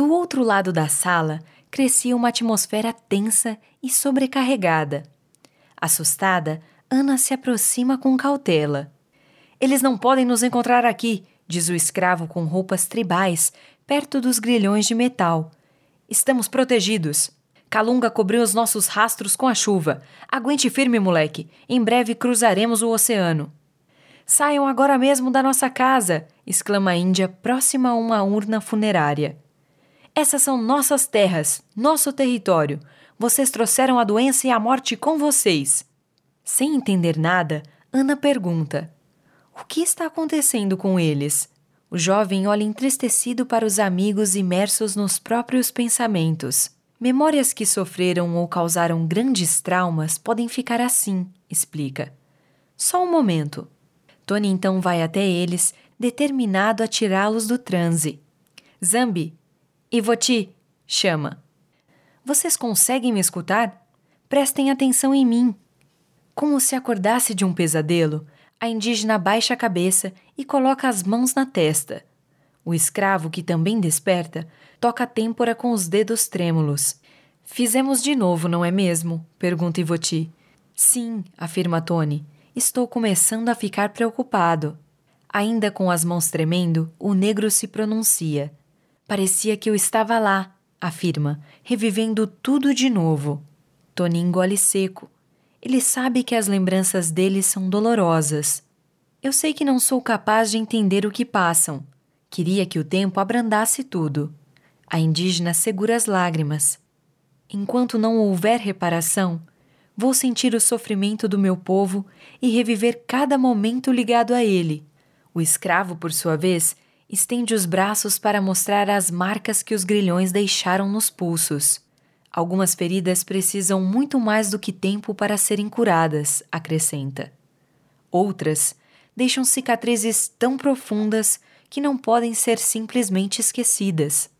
Do outro lado da sala crescia uma atmosfera tensa e sobrecarregada. Assustada, Ana se aproxima com cautela. Eles não podem nos encontrar aqui, diz o escravo com roupas tribais, perto dos grilhões de metal. Estamos protegidos. Calunga cobriu os nossos rastros com a chuva. Aguente firme, moleque. Em breve cruzaremos o oceano. Saiam agora mesmo da nossa casa! exclama a Índia, próxima a uma urna funerária. Essas são nossas terras, nosso território. Vocês trouxeram a doença e a morte com vocês. Sem entender nada, Ana pergunta: O que está acontecendo com eles? O jovem olha entristecido para os amigos imersos nos próprios pensamentos. Memórias que sofreram ou causaram grandes traumas podem ficar assim, explica. Só um momento. Tony então vai até eles, determinado a tirá-los do transe. Zambi, Ivoti, chama. Vocês conseguem me escutar? Prestem atenção em mim. Como se acordasse de um pesadelo, a indígena baixa a cabeça e coloca as mãos na testa. O escravo, que também desperta, toca a têmpora com os dedos trêmulos. Fizemos de novo, não é mesmo? pergunta Ivoti. Sim, afirma Tony. Estou começando a ficar preocupado. Ainda com as mãos tremendo, o negro se pronuncia. Parecia que eu estava lá, afirma, revivendo tudo de novo. Tony engole seco. Ele sabe que as lembranças dele são dolorosas. Eu sei que não sou capaz de entender o que passam. Queria que o tempo abrandasse tudo. A indígena segura as lágrimas. Enquanto não houver reparação, vou sentir o sofrimento do meu povo e reviver cada momento ligado a ele. O escravo, por sua vez, estende os braços para mostrar as marcas que os grilhões deixaram nos pulsos. Algumas feridas precisam muito mais do que tempo para serem curadas, acrescenta. Outras deixam cicatrizes tão profundas que não podem ser simplesmente esquecidas.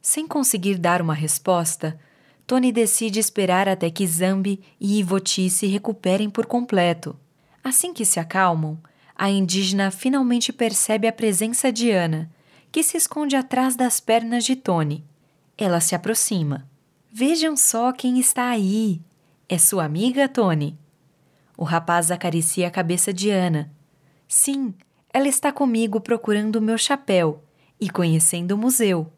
Sem conseguir dar uma resposta, Tony decide esperar até que Zambi e Ivoti se recuperem por completo. Assim que se acalmam, a indígena finalmente percebe a presença de Ana, que se esconde atrás das pernas de Tony. Ela se aproxima. Vejam só quem está aí! É sua amiga, Tony? O rapaz acaricia a cabeça de Ana. Sim, ela está comigo procurando o meu chapéu e conhecendo o museu.